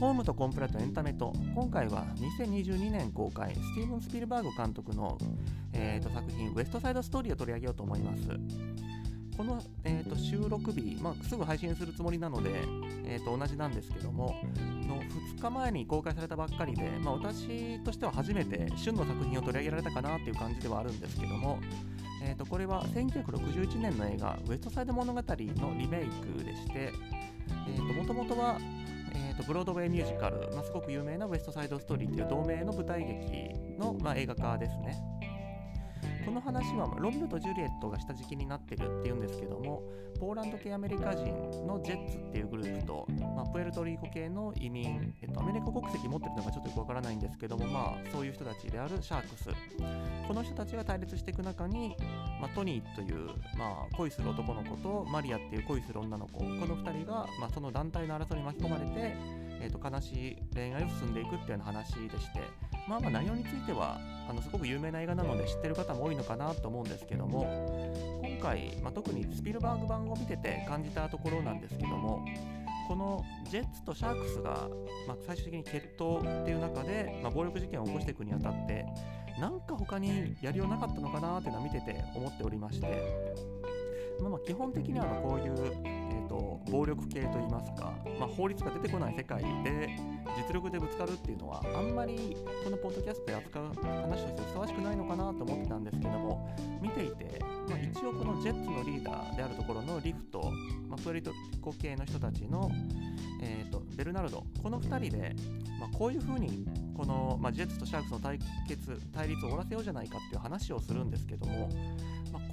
ホームとコンプラとエンタメと今回は2022年公開スティーブン・スピルバーグ監督の、えー、と作品「ウエストサイド・ストーリー」を取り上げようと思います。この、えー、と収録日、まあ、すぐ配信するつもりなので、えー、と同じなんですけどもの2日前に公開されたばっかりで、まあ、私としては初めて旬の作品を取り上げられたかなっていう感じではあるんですけども、えー、とこれは1961年の映画「ウエストサイド物語」のリメイクでしてもともとはえーと、ブロードウェイミュージカル、まあ、すごく有名なウエストサイドストーリーっていう同名の舞台劇の、まあ、映画化ですね。この話はロミオとジュリエットが下敷きになってるっていうんですけどもポーランド系アメリカ人のジェッツっていうグループと、まあ、プエルトリコ系の移民、えっと、アメリカ国籍持ってるのかちょっとよくわからないんですけども、まあ、そういう人たちであるシャークス。この人たちが対立していく中に、まあ、トニーという、まあ、恋する男の子とマリアっていう恋する女の子この2人が、まあ、その団体の争いに巻き込まれて、えー、と悲しい恋愛を進んでいくっていうような話でしてまあまあ内容についてはあのすごく有名な映画なので知ってる方も多いのかなと思うんですけども今回、まあ、特にスピルバーグ版を見てて感じたところなんですけどもこのジェッツとシャークスが、まあ、最終的に決闘っていう中で、まあ、暴力事件を起こしていくにあたってなんか他にやりようなかったのかなっていうのは見てて思っておりまして、まあ、まあ基本的にはこういう、えー暴力系といいますか、まあ、法律が出てこない世界で実力でぶつかるっていうのはあんまりこのポッドキャストで扱う話としてふさわしくないのかなと思ってたんですけども見ていて、まあ、一応このジェッツのリーダーであるところのリフと、まあ、プエリトコ系の人たちの、えーと、ベルナルドこの2人で、まあ、こういうふうにこの、まあ、ジェッツとシャークスの対決対立を終わらせようじゃないかっていう話をするんですけども、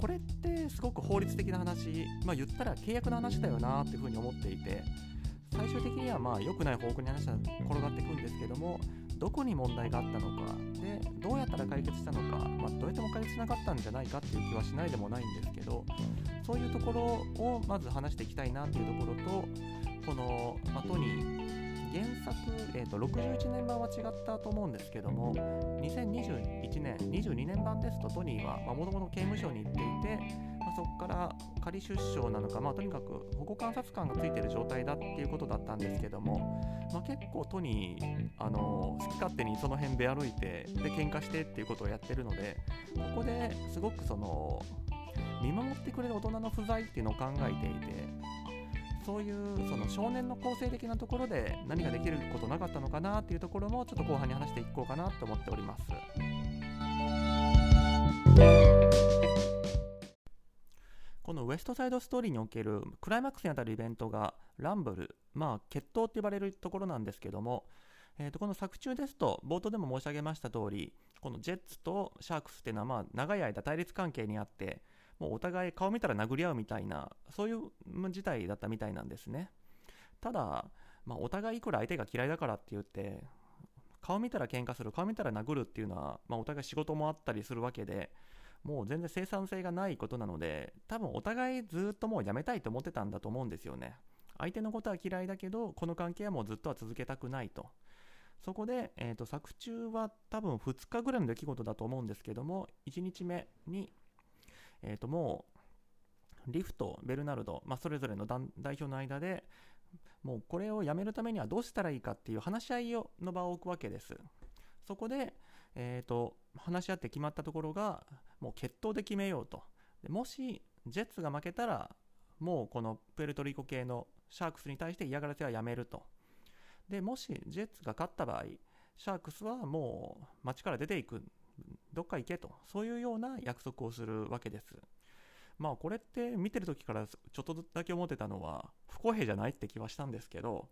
これってすごく法律的な話、まあ、言ったら契約の話だよなっていうふうに思っていて最終的にはまあ良くない方向に話は転がっていくんですけどもどこに問題があったのかでどうやったら解決したのか、まあ、どうやっても解決しなかったんじゃないかっていう気はしないでもないんですけどそういうところをまず話していきたいなっていうところとこの、まあ、トニー原作、えーと、61年版は違ったと思うんですけども2021年22年版ですとトニーはもともと刑務所に行っていてまそこから仮出所なのか、まあ、とにかく保護観察官がついてる状態だっていうことだったんですけども、まあ、結構都にあの好き勝手にその辺で歩いてで喧嘩してっていうことをやってるのでここですごくその見守ってくれる大人の不在っていうのを考えていてそういうその少年の構成的なところで何ができることなかったのかなっていうところもちょっと後半に話していこうかなと思っております。このウエストサイドストーリーにおけるクライマックスにあたるイベントがランブル、まあ、決闘って呼ばれるところなんですけども、えー、とこの作中ですと冒頭でも申し上げました通りこのジェッツとシャークスっていうのはまあ長い間対立関係にあってもうお互い顔見たら殴り合うみたいなそういう事態だったみたいなんですね。ただ、まあ、お互いいくら相手が嫌いだからって言って顔見たら喧嘩する顔見たら殴るっていうのは、まあ、お互い仕事もあったりするわけでもう全然生産性がないことなので多分お互いずっともうやめたいと思ってたんだと思うんですよね。相手のことは嫌いだけどこの関係はもうずっとは続けたくないと。そこで、えーと、作中は多分2日ぐらいの出来事だと思うんですけども1日目に、えーと、もうリフとベルナルド、まあ、それぞれの代表の間でもうこれをやめるためにはどうしたらいいかっていう話し合いをの場を置くわけです。そこで、えーと話し合って決まったところがもう決闘で決めようと。もしジェッツが負けたらもうこのプエルトリコ系のシャークスに対して嫌がらせはやめると。でもしジェッツが勝った場合シャークスはもう街から出ていく。どっか行けと。そういうような約束をするわけです。まあこれって見てる時からちょっとだけ思ってたのは不公平じゃないって気はしたんですけど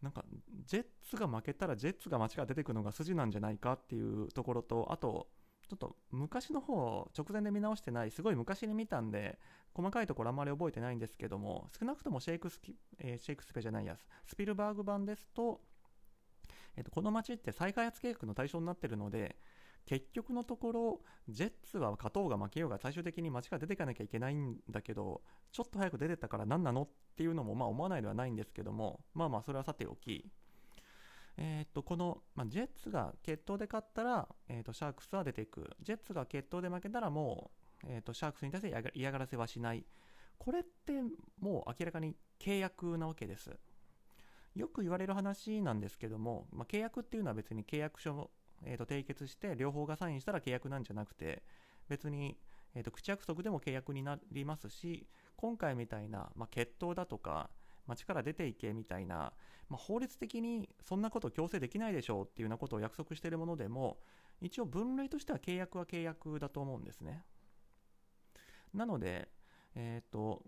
なんかジェッツが負けたらジェッツが街から出てくるのが筋なんじゃないかっていうところとあとちょっと昔の方直前で見直してないすごい昔に見たんで細かいところあんまり覚えてないんですけども少なくともシェイクス,、えー、シェイクスペじゃないやスピルバーグ版ですと,、えー、とこの街って再開発計画の対象になってるので結局のところジェッツは勝とうが負けようが最終的に街から出ていかなきゃいけないんだけどちょっと早く出てったから何なのっていうのもまあ思わないではないんですけどもまあまあそれはさておき。え、っとこの、まあ、ジェッツが決闘で勝ったら、え、っとシャークスは出ていく。ジェッツが決闘で負けたらもう、え、っとシャークスに対して嫌がらせはしない。これってもう明らかに契約なわけです。よく言われる話なんですけども、まあ、契約っていうのは別に契約書、えー、と締結して両方がサインしたら契約なんじゃなくて別に、えー、と口約束でも契約になりますし今回みたいな、まあ、決闘だとか町から出ていけみたいな、まあ、法律的にそんなこと強制できないでしょうっていうようなことを約束しているものでも一応分類としては契約は契約だと思うんですね。なので、えっ、ー、と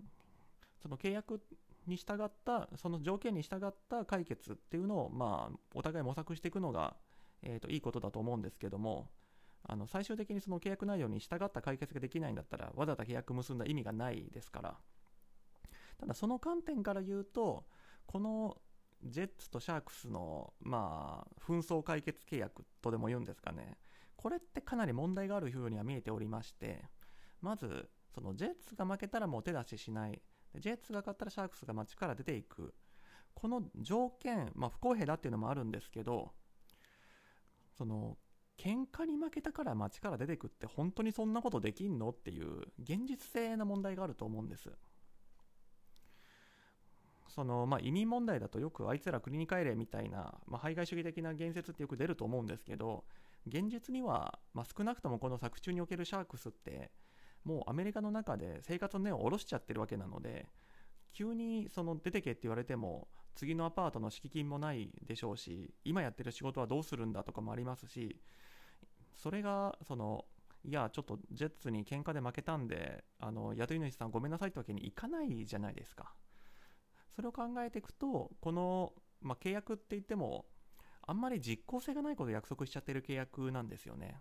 その契約に従ったその条件に従った解決っていうのを、まあ、お互い模索していくのが、えーと、いいことだと思うんですけどもあの最終的にその契約内容に従った解決ができないんだったらわざわざ契約結んだ意味がないですから。ただその観点から言うとこのジェッツとシャークスの、まあ、紛争解決契約とでも言うんですかね。これってかなり問題があるふうには見えておりましてまずそのジェッツが負けたらもう手出ししない。ジェッツが勝ったらシャークスが街から出ていく。この条件、まあ、不公平だっていうのもあるんですけどその喧嘩に負けたから街から出てくって本当にそんなことできんのっていう現実性な問題があると思うんです。そのまあ、移民問題だとよくあいつら国に帰れみたいな、まあ、排外主義的な言説ってよく出ると思うんですけど現実には、まあ、少なくともこの作中におけるシャークスってもうアメリカの中で生活の根を下ろしちゃってるわけなので急にその出てけって言われても次のアパートの敷金もないでしょうし今やってる仕事はどうするんだとかもありますしそれがそのいやちょっとジェッツに喧嘩で負けたんであの雇い主さんごめんなさいってわけにいかないじゃないですか。それを考えていくとこの、まあ、契約って言ってもあんまり実効性がないことを約束しちゃってる契約なんですよね。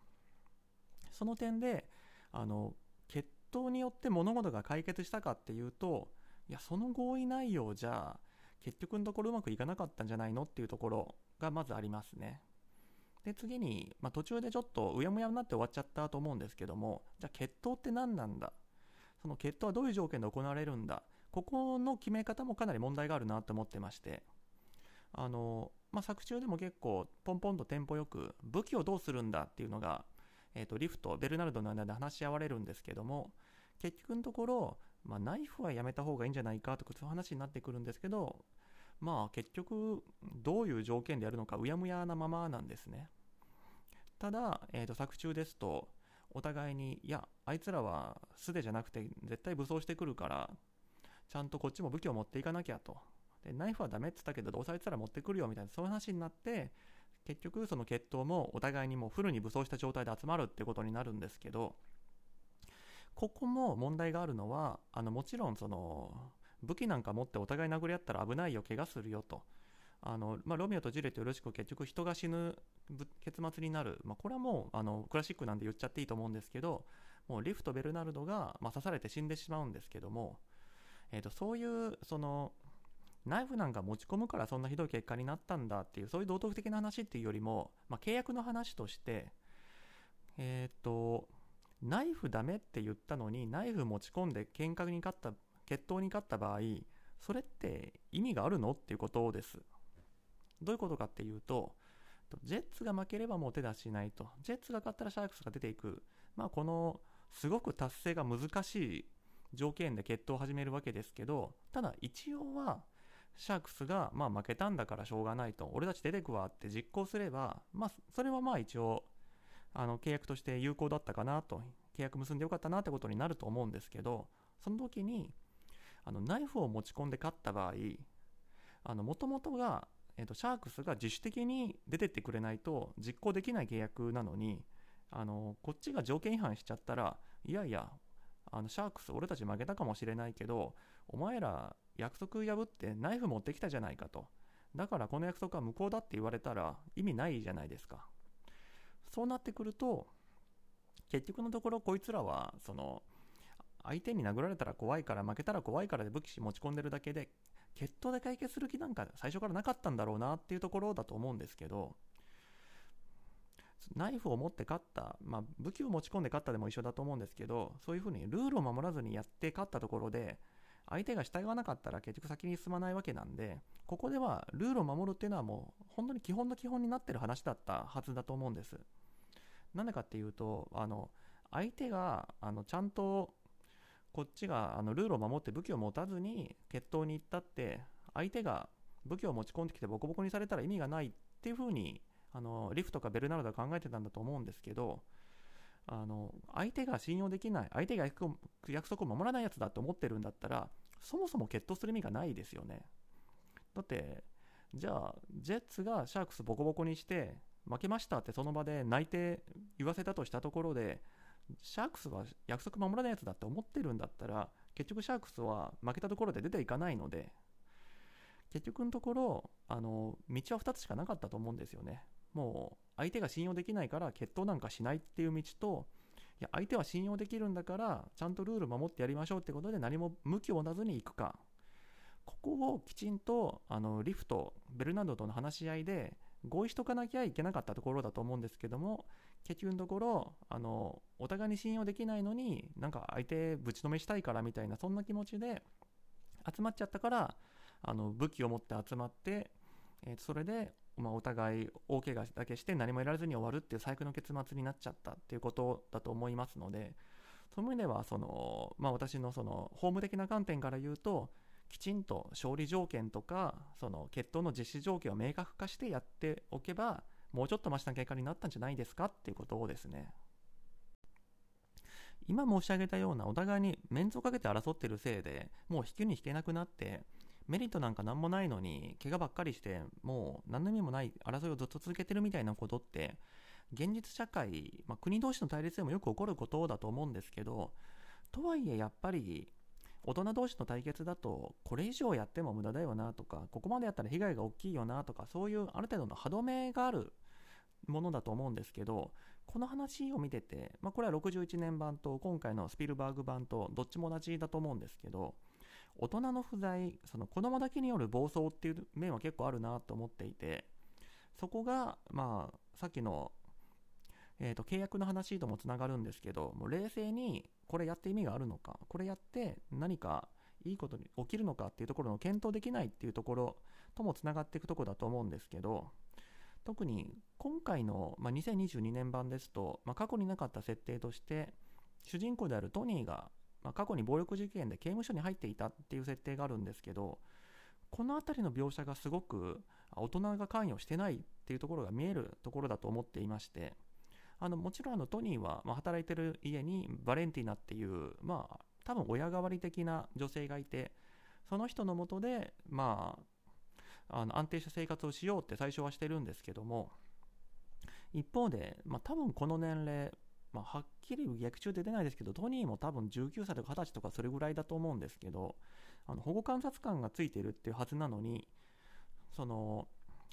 その点であの決闘によって物事が解決したかっていうといやその合意内容じゃ結局のところうまくいかなかったんじゃないのっていうところがまずありますね。で次に、まあ、途中でちょっとうやむやになって終わっちゃったと思うんですけどもじゃあ決闘って何なんだ？その決闘はどういう条件で行われるんだ？ここの決め方もかなり問題があるなと思ってまして。あの、まあ、作中でも結構ポンポンとテンポよく武器をどうするんだっていうのがえーと、リフとベルナルドの間で話し合われるんですけども結局のところ、まあ、ナイフはやめた方がいいんじゃないかとかそういう話になってくるんですけどまあ結局どういう条件でやるのかうやむやなままなんですね。ただ、えーと、作中ですとお互いにいやあいつらは素手じゃなくて絶対武装してくるからちゃんとこっちも武器を持っていかなきゃと。でナイフはダメって言ったけどどうせあいつら持ってくるよみたいなそういう話になって結局その決闘もお互いにもうフルに武装した状態で集まるってことになるんですけどここも問題があるのはあのもちろんその武器なんか持ってお互い殴り合ったら危ないよ怪我するよと。あの、まあ、ロミオとジュレットよろしく結局人が死ぬ結末になる、まあ、これはもうあのクラシックなんで言っちゃっていいと思うんですけどもうリフとベルナルドが、まあ、刺されて死んでしまうんですけども、えー、とそういうそのナイフなんか持ち込むからそんなひどい結果になったんだっていうそういう道徳的な話っていうよりも、まあ、契約の話としてえっ、とナイフダメって言ったのにナイフ持ち込んで喧嘩に勝った決闘に勝った場合それって意味があるの？っていうことです。どういうことかっていうとジェッツが負ければもう手出しないと。ジェッツが勝ったらシャークスが出ていく。まあこのすごく達成が難しい条件で決闘を始めるわけですけどただ一応はシャークスが、まあ、負けたんだからしょうがないと、俺たち出てくわって実行すれば、まあ、それはまあ一応、あの契約として有効だったかなと、契約結んでよかったなってことになると思うんですけど、その時に、あのナイフを持ち込んで勝った場合、もともとが、えーと、シャークスが自主的に出てってくれないと実行できない契約なのに、あのこっちが条件違反しちゃったら、いやいや、あのシャークス、俺たち負けたかもしれないけど、お前ら約束破ってナイフ持ってきたじゃないかと。だからこの約束は無効だって言われたら意味ないじゃないですか。そうなってくると、結局のところこいつらは、その、相手に殴られたら怖いから負けたら怖いからで武器持ち込んでるだけで、決闘で解決する気なんか最初からなかったんだろうなっていうところだと思うんですけど、ナイフを持って勝った、まあ、武器を持ち込んで勝ったでも一緒だと思うんですけど、そういうふうにルールを守らずにやって勝ったところで、相手が従わなかったら結局先に進まないわけなんで、ここではルールを守るっていうのはもう本当に基本の基本になってる話だったはずだと思うんです。なんでかっていうと、あの、相手が、あの、ちゃんと、こっちがあのルールを守って武器を持たずに決闘に行ったって、相手が武器を持ち込んできてボコボコにされたら意味がないっていうふうにあのリフとかベルナルドは考えてたんだと思うんですけどあの相手が信用できない相手が約束を守らないやつだと思ってるんだったらそもそも決闘する意味がないですよね。だってじゃあジェッツがシャークスボコボコにして負けましたってその場で泣いて言わせたとしたところでシャークスは約束守らないやつだって思ってるんだったら結局シャークスは負けたところで出ていかないので結局のところあの道は2つしかなかったと思うんですよね。もう相手が信用できないから決闘なんかしないっていう道といや相手は信用できるんだからちゃんとルール守ってやりましょうってことで何も向きをなずに行くか。ここをきちんとあのリフトベルナンドとの話し合いで合意しとかなきゃいけなかったところだと思うんですけども結局のところあのお互いに信用できないのになんか相手ぶちのめしたいからみたいなそんな気持ちで集まっちゃったからあの武器を持って集まって、えー、それで、まあ、お互い大怪我だけして何も得られずに終わるっていう最悪の結末になっちゃったっていうことだと思いますのでその意味ではその、まあ、私のその法務的な観点から言うときちんと勝利条件とかその決闘の実施条件を明確化してやっておけばもうちょっとマシな結果になったんじゃないですかっていうことをですね。今申し上げたようなお互いにメンズをかけて争ってるせいでもう引くに引けなくなってメリットなんか何もないのに怪我ばっかりしてもう何の意味もない争いをずっと続けてるみたいなことって現実社会、まあ、国同士の対立でもよく起こることだと思うんですけどとはいえやっぱり大人同士の対決だとこれ以上やっても無駄だよなとかここまでやったら被害が大きいよなとかそういうある程度の歯止めがあるものだと思うんですけどこの話を見てて、まあ、これは61年版と今回のスピルバーグ版とどっちも同じだと思うんですけど大人の不在その子供だけによる暴走っていう面は結構あるなと思っていてそこがまあさっきのえーと、契約の話ともつながるんですけどもう冷静にこれやって意味があるのかこれやって何かいいことに起きるのかっていうところの検討できないっていうところともつながっていくとこだと思うんですけど特に今回の、まあ、2022年版ですと、まあ、過去になかった設定として主人公であるトニーが、まあ、過去に暴力事件で刑務所に入っていたっていう設定があるんですけどこの辺りの描写がすごく大人が関与してないっていうところが見えるところだと思っていましてあのもちろんあのトニーは、まあ、働いてる家にバレンティナっていう、まあ、多分親代わり的な女性がいてその人のもとで、まあ、あの安定した生活をしようって最初はしてるんですけども一方で、まあ、多分この年齢、まあ、はっきり劇中で出ないですけどトニーも多分19歳とか20歳とかそれぐらいだと思うんですけどあの保護観察官がついてるっていうはずなのにその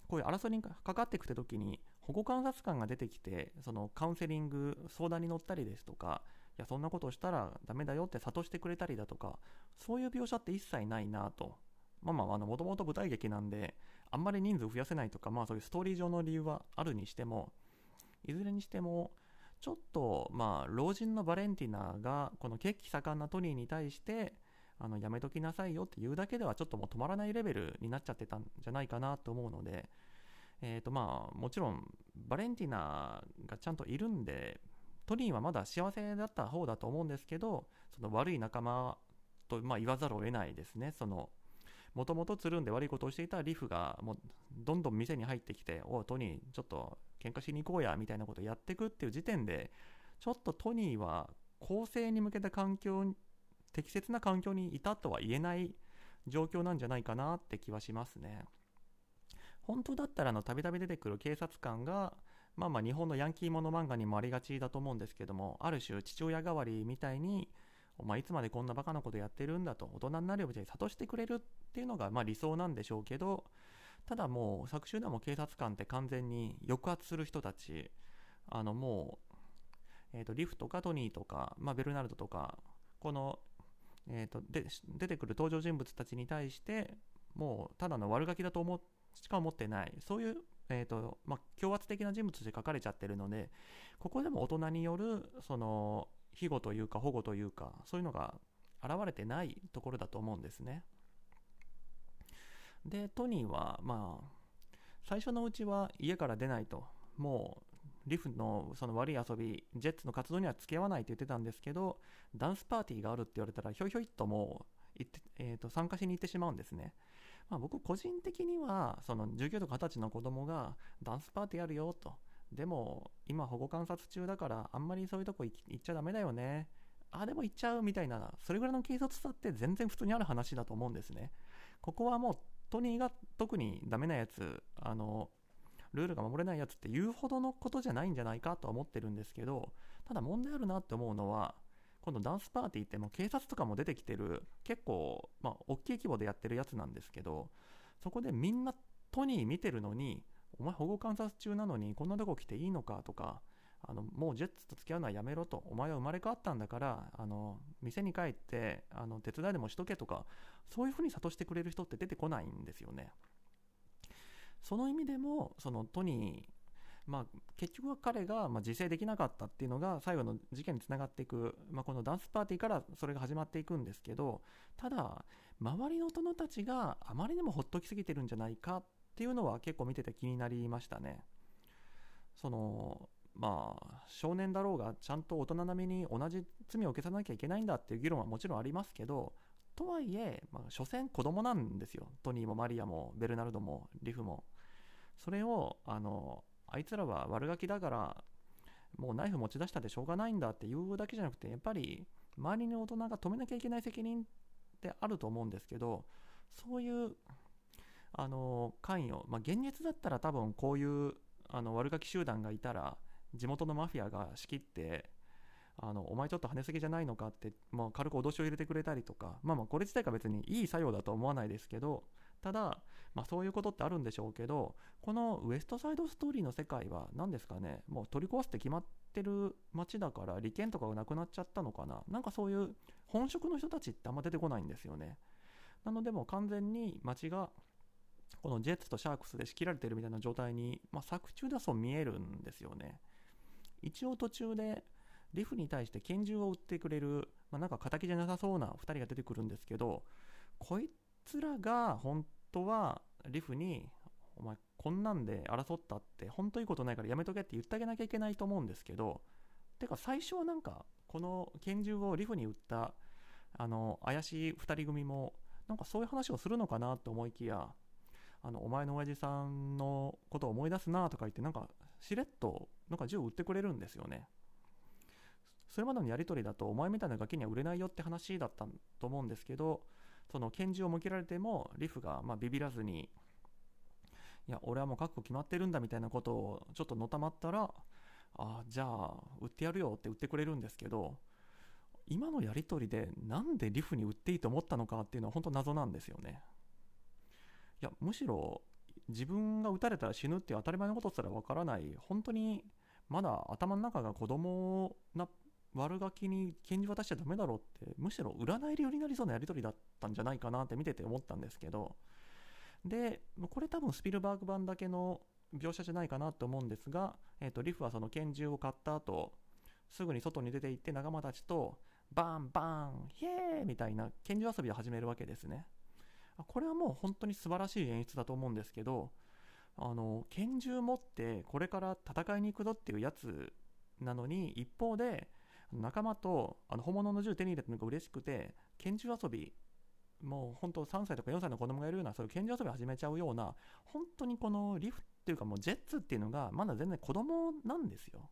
こういう争いにかかってくって時に保護観察官が出てきてそのカウンセリング相談に乗ったりですとかいやそんなことしたらダメだよって諭してくれたりだとかそういう描写って一切ないなと。まあまあもともと舞台劇なんであんまり人数増やせないとかまあそういうストーリー上の理由はあるにしてもいずれにしてもちょっとまあ老人のバレンティナがこの血気盛んなトニーに対してあのやめときなさいよって言うだけではちょっともう止まらないレベルになっちゃってたんじゃないかなと思うのでえーとまあ、もちろんバレンティナがちゃんといるんでトニーはまだ幸せだった方だと思うんですけどその悪い仲間と、まあ、言わざるを得ないですねそのもともとつるんで悪いことをしていたリフがもうどんどん店に入ってきて「おいトニーちょっと喧嘩しに行こうや」みたいなことをやっていくっていう時点でちょっとトニーは公正に向けた環境適切な環境にいたとは言えない状況なんじゃないかなって気はしますね。本当だったらたびたび出てくる警察官がまあまあ日本のヤンキーもの漫画にもありがちだと思うんですけどもある種父親代わりみたいにお前いつまでこんなバカなことやってるんだと大人になるように諭してくれるっていうのがまあ理想なんでしょうけどただもう作中でも警察官って完全に抑圧する人たちあのもう、えー、とリフとかトニーとか、まあ、ベルナルドとかこの、えー、とで出てくる登場人物たちに対してもうただの悪ガキだと思ってしか持ってない。そういう、えーとまあ、強圧的な人物として書かれちゃってるのでここでも大人によるその庇護というか保護というかそういうのが現れてないところだと思うんですね。でトニーはまあ最初のうちは家から出ないと。もうリフのその悪い遊びジェッツの活動には付き合わないと言ってたんですけどダンスパーティーがあるって言われたらひょいひょいっともうって、えー、と参加しに行ってしまうんですね。まあ、僕個人的にはその19とか20歳の子供がダンスパーティーやるよと。でも今保護観察中だからあんまりそういうとこ行っちゃダメだよね。あでも行っちゃうみたいなそれぐらいの軽率さって全然普通にある話だと思うんですね。ここはもうトニーが特にダメなやつあのルールが守れないやつって言うほどのことじゃないんじゃないかとは思ってるんですけどただ問題あるなって思うのは今度ダンスパーティーってもう警察とかも出てきてる結構まあ大きい規模でやってるやつなんですけどそこでみんなトニー見てるのにお前保護観察中なのにこんなとこ来ていいのかとかあのもうジェッツと付き合うのはやめろとお前は生まれ変わったんだからあの店に帰ってあの手伝いでもしとけとかそういうふうに諭してくれる人って出てこないんですよね。その意味でもそのトニまあ、結局は彼がまあ自制できなかったっていうのが最後の事件につながっていく、まあ、このダンスパーティーからそれが始まっていくんですけどただ周りの大人たちがあまりにもほっときすぎてるんじゃないかっていうのは結構見てて気になりましたね。そのまあ少年だろうがちゃんと大人並みに同じ罪を消さなきゃいけないんだっていう議論はもちろんありますけどとはいえ、まあ、所詮子供なんですよ。トニーもマリアもベルナルドもリフも。それをあのあいつらは悪ガキだからもうナイフ持ち出したでしょうがないんだって言うだけじゃなくてやっぱり周りの大人が止めなきゃいけない責任ってあると思うんですけどそういうあの関与、まあ、現実だったら多分こういうあの悪ガキ集団がいたら地元のマフィアが仕切ってあのお前ちょっと跳ねすぎじゃないのかって、まあ、軽く脅しを入れてくれたりとか、まあ、まあこれ自体が別にいい作用だとは思わないですけどただ、まあ、そういうことってあるんでしょうけどこのウエストサイドストーリーの世界は何ですかね？もう取り壊すって決まってる街だから利権とかがなくなっちゃったのかな？なんかそういう本職の人たちってあんま出てこないんですよね。なのでもう完全に街がこのジェッツとシャークスで仕切られてるみたいな状態に、まあ、作中ではそう見えるんですよね。一応途中でリフに対して拳銃を撃ってくれる、まあ、なんか敵じゃなさそうな2人が出てくるんですけどこいつらが本当はリフにお前こんなんで争ったって本当いいことないからやめとけって言ってあげなきゃいけないと思うんですけどてか最初はなんかこの拳銃をリフに撃ったあの怪しい2人組もなんかそういう話をするのかなと思いきやあのお前の親父さんのことを思い出すなとか言ってなんかしれっとなんか銃を撃ってくれるんですよね。それまでのやり取りだとお前みたいなガキには売れないよって話だったと思うんですけどその拳銃を向けられてもリフがまビビらずにいや俺はもう覚悟決まってるんだみたいなことをちょっとのたまったらあじゃあ売ってやるよって売ってくれるんですけど今のやり取りでなんでリフに売っていいと思ったのかっていうのは本当謎なんですよね。いやむしろ自分が撃たれたら死ぬっていう当たり前のことすらわからない。本当にまだ頭の中が子供な悪ガキに拳銃渡しちゃダメだろうってむしろ占い理由になりそうなやり取りだったんじゃないかなって見てて思ったんですけど。でこれ多分スピルバーグ版だけの描写じゃないかなと思うんですが、えーと、リフはその拳銃を買った後すぐに外に出て行って仲間たちとバンバンヒエーみたいな拳銃遊びを始めるわけですね。これはもう本当に素晴らしい演出だと思うんですけどあの拳銃持ってこれから戦いに行くぞっていうやつなのに一方で仲間とあの本物の銃手に入れたのが嬉しくて拳銃遊びもう本当3歳とか4歳の子供がいるようなそういう拳銃遊び始めちゃうような本当にこのリフっていうかもうジェッツっていうのがまだ全然子供なんですよ。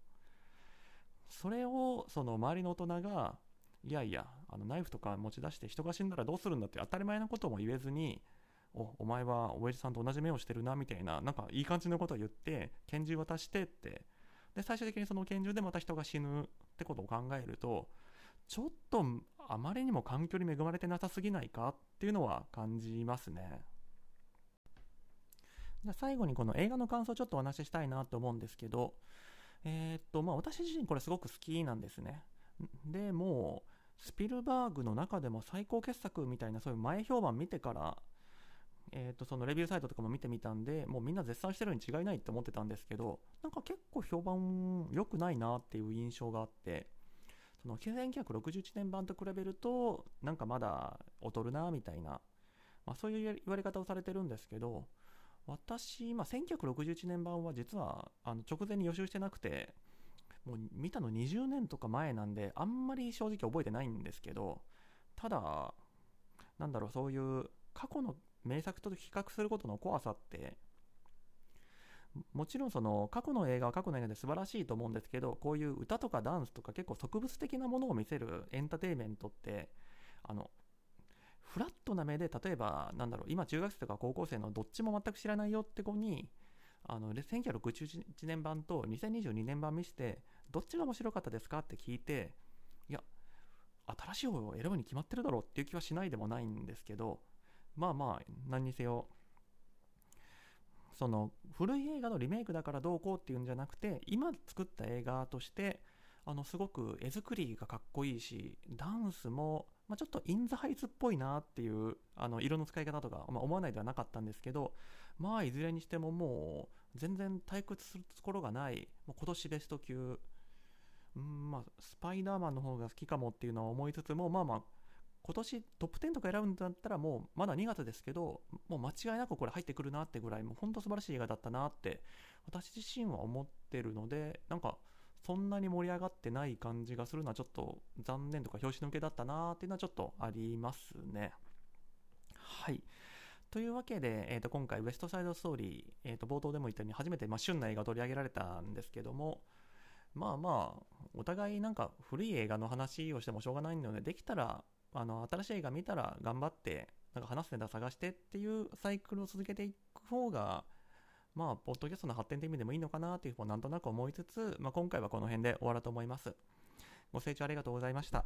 それをその周りの大人がいやいやあのナイフとか持ち出して人が死んだらどうするんだって当たり前のことも言えずにおお前は親父さんと同じ目をしてるなみたいななんかいい感じのことを言って拳銃渡してってで最終的にその拳銃でまた人が死ぬってことを考えるとちょっとあまりにも環境に恵まれてなさすぎないかっていうのは感じますね。じゃ最後にこの映画の感想をちょっとお話ししたいなと思うんですけどえー、っとまあ私自身これすごく好きなんですね。でもスピルバーグの中でも最高傑作みたいなそういう前評判見てからえー、とそのレビューサイトとかも見てみたんでもうみんな絶賛してるに違いないって思ってたんですけどなんか結構評判良くないなっていう印象があってその1961年版と比べるとなんかまだ劣るなみたいな、まあ、そういう言われ方をされてるんですけど私、まあ、1961年版は実はあの直前に予習してなくてもう見たの20年とか前なんであんまり正直覚えてないんですけどただなんだろうそういう過去の名作と比較することの怖さってもちろんその過去の映画は過去の映画で素晴らしいと思うんですけどこういう歌とかダンスとか結構植物的なものを見せるエンターテインメントってあのフラットな目で例えばなんだろう今中学生とか高校生のどっちも全く知らないよって子にあの1961年版と2022年版見せてどっちが面白かったですかって聞いていや新しい方を選ぶに決まってるだろうっていう気はしないでもないんですけどまあまあ何にせよその古い映画のリメイクだからどうこうっていうんじゃなくて今作った映画としてあのすごく絵作りがかっこいいしダンスも、まあ、ちょっとインザハイツっぽいなっていうあの色の使い方とか、まあ、思わないではなかったんですけどまあいずれにしてももう全然退屈するところがないもう今年ベスト級。うんまあスパイダーマンの方が好きかもっていうのは思いつつもまあまあ今年トップ10とか選ぶんだったらもうまだ2月ですけどもう間違いなくこれ入ってくるなってぐらいもう本当素晴らしい映画だったなって私自身は思ってるのでなんかそんなに盛り上がってない感じがするのはちょっと残念とか表紙抜けだったなっていうのはちょっとありますね。はい。というわけで、えー、と今回ウエストサイドストーリー、えー、と冒頭でも言ったように初めて、まあ、旬な映画を取り上げられたんですけどもまあまあお互いなんか古い映画の話をしてもしょうがないのでできたらあの新しい映画見たら頑張ってなんか話すネタ探してっていうサイクルを続けていく方がまあポッドキャストの発展という意味でもいいのかなっていうふうになんとなく思いつつ、まあ、今回はこの辺で終わろうと思います。ご清聴ありがとうございました。